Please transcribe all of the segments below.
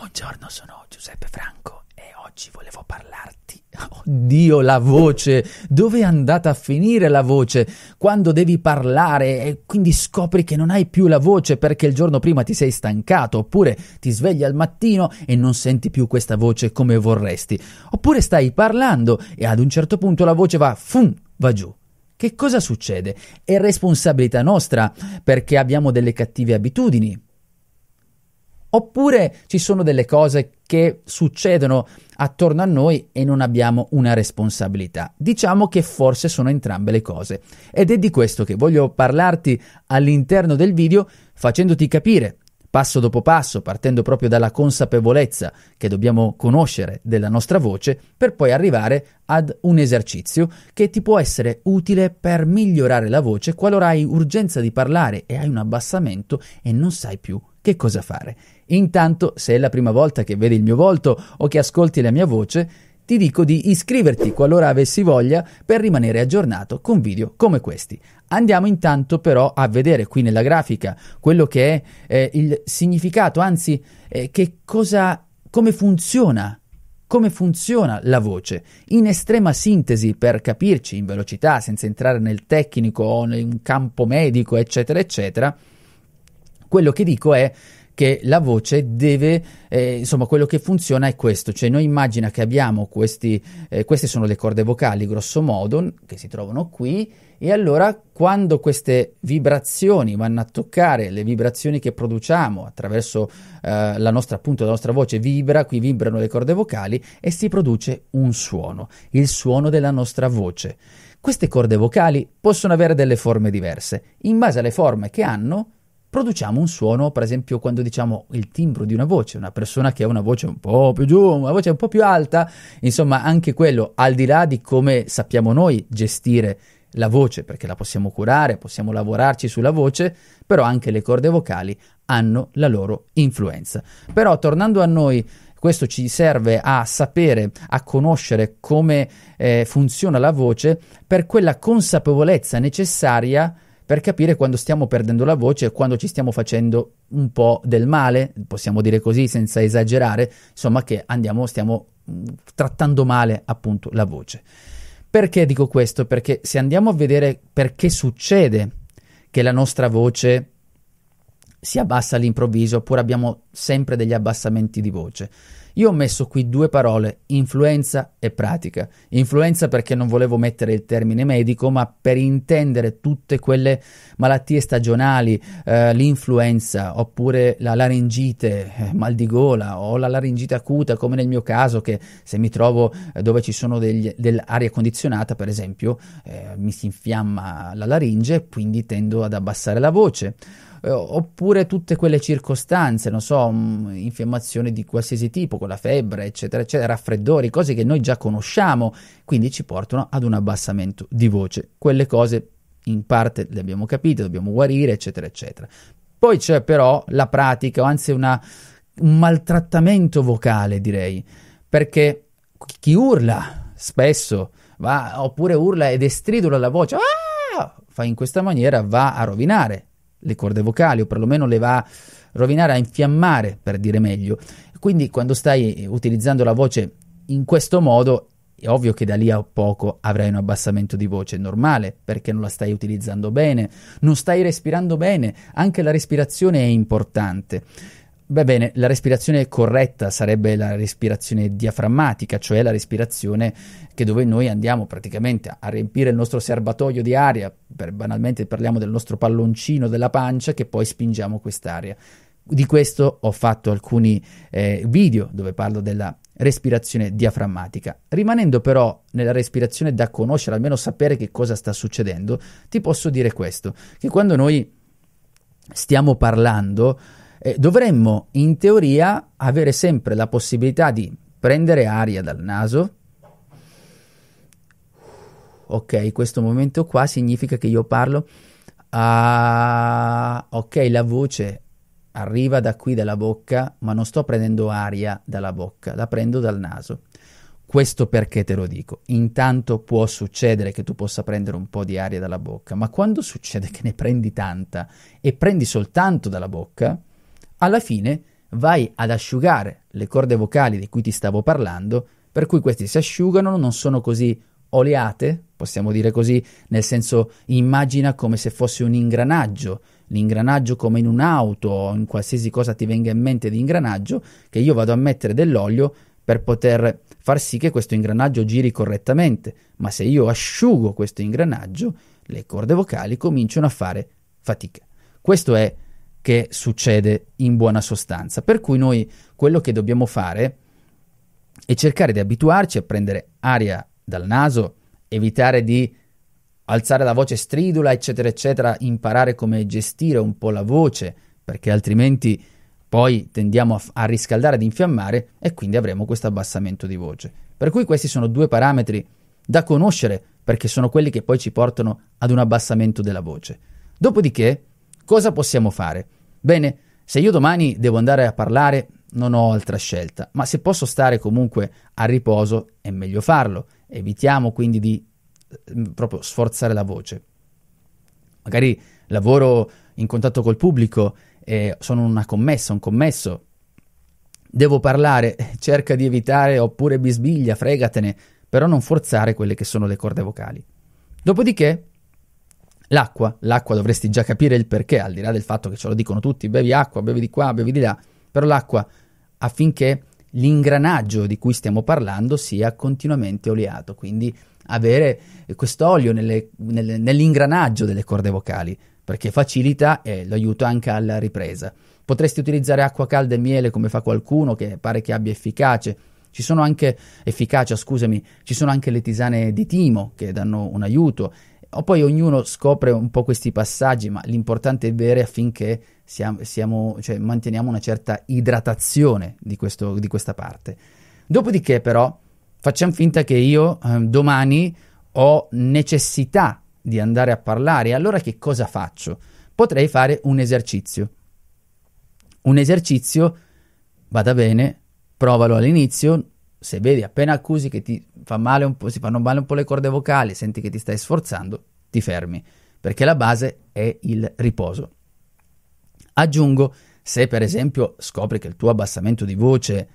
Buongiorno, sono Giuseppe Franco e oggi volevo parlarti. Oddio, la voce! Dove è andata a finire la voce? Quando devi parlare e quindi scopri che non hai più la voce perché il giorno prima ti sei stancato, oppure ti svegli al mattino e non senti più questa voce come vorresti, oppure stai parlando e ad un certo punto la voce va fum, va giù. Che cosa succede? È responsabilità nostra perché abbiamo delle cattive abitudini, Oppure ci sono delle cose che succedono attorno a noi e non abbiamo una responsabilità. Diciamo che forse sono entrambe le cose. Ed è di questo che voglio parlarti all'interno del video facendoti capire passo dopo passo, partendo proprio dalla consapevolezza che dobbiamo conoscere della nostra voce, per poi arrivare ad un esercizio che ti può essere utile per migliorare la voce qualora hai urgenza di parlare e hai un abbassamento e non sai più che cosa fare. Intanto, se è la prima volta che vedi il mio volto o che ascolti la mia voce, ti dico di iscriverti qualora avessi voglia per rimanere aggiornato con video come questi. Andiamo intanto però a vedere qui nella grafica quello che è eh, il significato, anzi eh, che cosa, come funziona come funziona la voce. In estrema sintesi, per capirci in velocità, senza entrare nel tecnico o in campo medico, eccetera, eccetera, quello che dico è che la voce deve, eh, insomma, quello che funziona è questo, cioè noi immagina che abbiamo questi, eh, queste sono le corde vocali grosso modo, che si trovano qui, e allora quando queste vibrazioni vanno a toccare le vibrazioni che produciamo attraverso eh, la nostra appunto la nostra voce vibra, qui vibrano le corde vocali e si produce un suono, il suono della nostra voce. Queste corde vocali possono avere delle forme diverse, in base alle forme che hanno produciamo un suono, per esempio quando diciamo il timbro di una voce, una persona che ha una voce un po' più giù, una voce un po' più alta, insomma anche quello, al di là di come sappiamo noi gestire la voce, perché la possiamo curare, possiamo lavorarci sulla voce, però anche le corde vocali hanno la loro influenza. Però tornando a noi, questo ci serve a sapere, a conoscere come eh, funziona la voce per quella consapevolezza necessaria per capire quando stiamo perdendo la voce e quando ci stiamo facendo un po' del male, possiamo dire così senza esagerare, insomma che andiamo, stiamo mm, trattando male appunto la voce. Perché dico questo? Perché se andiamo a vedere perché succede che la nostra voce si abbassa all'improvviso oppure abbiamo sempre degli abbassamenti di voce, io ho messo qui due parole, influenza e pratica. Influenza perché non volevo mettere il termine medico, ma per intendere tutte quelle malattie stagionali, eh, l'influenza oppure la laringite, eh, mal di gola o la laringite acuta, come nel mio caso, che se mi trovo eh, dove ci sono degli, dell'aria condizionata, per esempio, eh, mi si infiamma la laringe e quindi tendo ad abbassare la voce eh, oppure tutte quelle circostanze, non so, mh, infiammazioni di qualsiasi tipo, con la febbre, eccetera, eccetera, raffreddori, cose che noi già conosciamo, quindi ci portano ad un abbassamento di voce. Quelle cose in parte le abbiamo capite, dobbiamo guarire, eccetera, eccetera. Poi c'è però la pratica, o anzi una, un maltrattamento vocale, direi, perché chi urla spesso va, oppure urla ed estridula la voce, ah! fa in questa maniera va a rovinare le corde vocali o perlomeno le va a rovinare, a infiammare per dire meglio. Quindi quando stai utilizzando la voce in questo modo è ovvio che da lì a poco avrai un abbassamento di voce, normale perché non la stai utilizzando bene, non stai respirando bene, anche la respirazione è importante. Beh bene, la respirazione corretta sarebbe la respirazione diaframmatica, cioè la respirazione che dove noi andiamo praticamente a riempire il nostro serbatoio di aria, per, banalmente parliamo del nostro palloncino della pancia che poi spingiamo quest'aria. Di questo ho fatto alcuni eh, video dove parlo della respirazione diaframmatica. Rimanendo però nella respirazione da conoscere, almeno sapere che cosa sta succedendo, ti posso dire questo, che quando noi stiamo parlando eh, dovremmo in teoria avere sempre la possibilità di prendere aria dal naso. Ok, questo momento qua significa che io parlo. Ah, ok, la voce arriva da qui dalla bocca, ma non sto prendendo aria dalla bocca, la prendo dal naso. Questo perché te lo dico? Intanto può succedere che tu possa prendere un po' di aria dalla bocca, ma quando succede che ne prendi tanta e prendi soltanto dalla bocca, alla fine vai ad asciugare le corde vocali di cui ti stavo parlando, per cui queste si asciugano, non sono così oleate, possiamo dire così, nel senso immagina come se fosse un ingranaggio, l'ingranaggio come in un'auto o in qualsiasi cosa ti venga in mente di ingranaggio, che io vado a mettere dell'olio per poter far sì che questo ingranaggio giri correttamente, ma se io asciugo questo ingranaggio, le corde vocali cominciano a fare fatica. Questo è che succede in buona sostanza. Per cui noi quello che dobbiamo fare è cercare di abituarci a prendere aria dal naso, evitare di alzare la voce stridula, eccetera, eccetera, imparare come gestire un po' la voce, perché altrimenti poi tendiamo a, a riscaldare, ad infiammare e quindi avremo questo abbassamento di voce. Per cui questi sono due parametri da conoscere perché sono quelli che poi ci portano ad un abbassamento della voce. Dopodiché Cosa possiamo fare? Bene, se io domani devo andare a parlare, non ho altra scelta, ma se posso stare comunque a riposo, è meglio farlo. Evitiamo quindi di eh, proprio sforzare la voce. Magari lavoro in contatto col pubblico, eh, sono una commessa, un commesso, devo parlare, cerca di evitare oppure bisbiglia, fregatene, però non forzare quelle che sono le corde vocali. Dopodiché L'acqua, l'acqua dovresti già capire il perché, al di là del fatto che ce lo dicono tutti, bevi acqua, bevi di qua, bevi di là, però l'acqua affinché l'ingranaggio di cui stiamo parlando sia continuamente oleato, quindi avere quest'olio nelle, nelle, nell'ingranaggio delle corde vocali, perché facilita e lo aiuta anche alla ripresa. Potresti utilizzare acqua calda e miele come fa qualcuno che pare che abbia efficace. Ci sono anche efficacia, scusami, ci sono anche le tisane di timo che danno un aiuto poi ognuno scopre un po' questi passaggi, ma l'importante è bere affinché siamo, siamo, cioè, manteniamo una certa idratazione di, questo, di, questa parte. Dopodiché, però, facciamo finta che io eh, domani ho necessità di andare a parlare, allora che cosa faccio? Potrei fare un esercizio. Un esercizio, vada bene, provalo all'inizio, se vedi appena accusi che ti fa si fanno male un po' le corde vocali, senti che ti stai sforzando, ti fermi, perché la base è il riposo. Aggiungo, se per esempio scopri che il tuo abbassamento di voce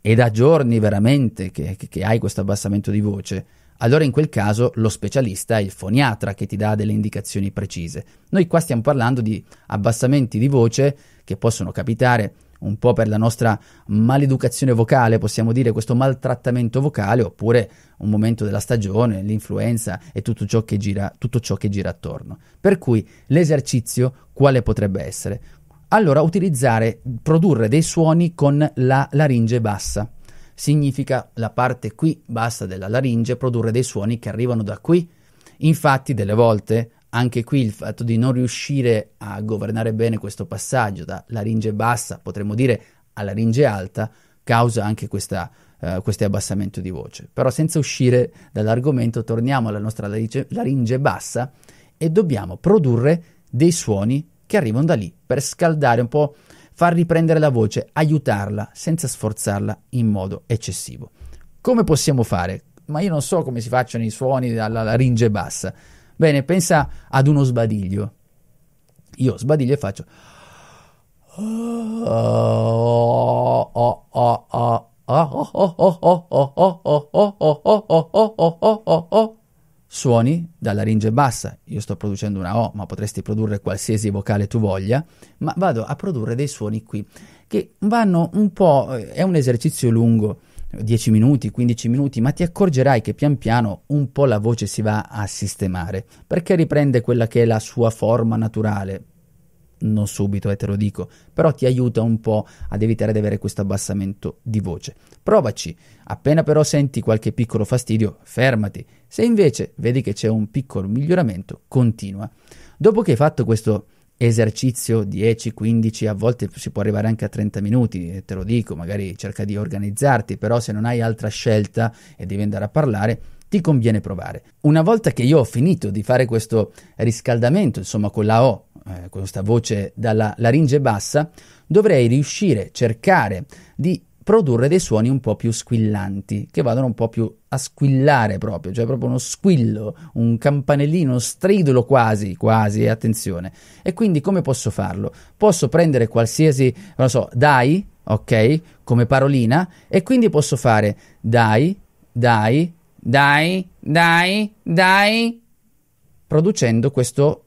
è da giorni veramente che, che, che hai questo abbassamento di voce, allora in quel caso lo specialista è il foniatra che ti dà delle indicazioni precise. Noi qua stiamo parlando di abbassamenti di voce che possono capitare un po' per la nostra maleducazione vocale, possiamo dire questo maltrattamento vocale, oppure un momento della stagione, l'influenza e tutto ciò che gira, ciò che gira attorno. Per cui l'esercizio quale potrebbe essere? Allora utilizzare, produrre dei suoni con la laringe bassa. Significa la parte qui bassa della laringe produrre dei suoni che arrivano da qui. Infatti, delle volte anche qui il fatto di non riuscire a governare bene questo passaggio da laringe bassa, potremmo dire, a laringe alta, causa anche questa, uh, questo abbassamento di voce. Però senza uscire dall'argomento, torniamo alla nostra laringe, laringe bassa e dobbiamo produrre dei suoni che arrivano da lì per scaldare un po', far riprendere la voce, aiutarla senza sforzarla in modo eccessivo. Come possiamo fare? Ma io non so come si facciano i suoni dalla laringe bassa Bene, pensa ad uno sbadiglio. Io sbadiglio e faccio. suoni dalla laringe bassa, io sto producendo una O, ma potresti produrre qualsiasi vocale tu voglia, ma vado a produrre dei suoni qui che vanno un po', eh, è un esercizio lungo, 10 minuti, 15 minuti, ma ti accorgerai che pian piano un po' la voce si va a sistemare, perché riprende quella che è la sua forma naturale, non subito, eh, te lo dico, però ti aiuta un po' ad evitare di avere questo abbassamento di voce. Provaci, appena però senti qualche piccolo fastidio, fermati. Se invece vedi che c'è un piccolo miglioramento, continua. Dopo che hai fatto questo esercizio 10, 15, a volte si può arrivare anche a 30 minuti, te lo dico, magari cerca di organizzarti, però se non hai altra scelta e devi andare a parlare, ti conviene provare. Una volta che io ho finito di fare questo riscaldamento, insomma con la O, eh, questa voce dalla laringe bassa, dovrei riuscire a cercare di produrre dei suoni un po' più squillanti, che vadano un po' più a squillare proprio, cioè proprio uno squillo, un campanellino stridulo quasi, quasi, attenzione. E quindi come posso farlo? Posso prendere qualsiasi, non so, dai, ok, come parolina, e quindi posso fare dai, dai, dai, dai, dai, producendo questo,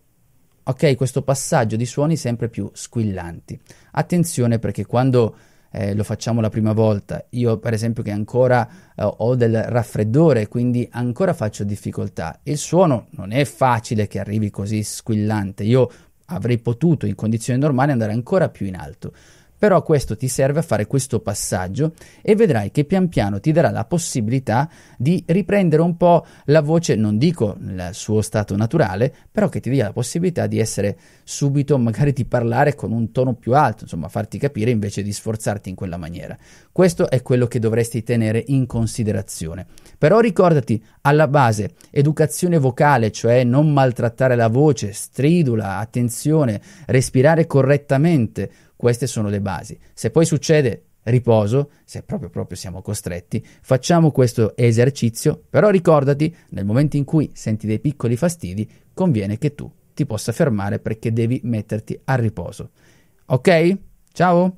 ok, questo passaggio di suoni sempre più squillanti. Attenzione perché quando eh, lo facciamo la prima volta, io per esempio che ancora eh, ho del raffreddore, quindi ancora faccio difficoltà, il suono non è facile che arrivi così squillante, io avrei potuto in condizioni normali andare ancora più in alto però questo ti serve a fare questo passaggio e vedrai che pian piano ti darà la possibilità di riprendere un po' la voce, non dico nel suo stato naturale, però che ti dia la possibilità di essere subito, magari di parlare con un tono più alto, insomma farti capire invece di sforzarti in quella maniera. Questo è quello che dovresti tenere in considerazione. Però ricordati, alla base, educazione vocale, cioè non maltrattare la voce, stridula, attenzione, respirare correttamente, queste sono le basi. Se poi succede riposo, se proprio, proprio siamo costretti, facciamo questo esercizio, però ricordati, nel momento in cui senti dei piccoli fastidi, conviene che tu ti possa fermare perché devi metterti a riposo. Ok? Ciao!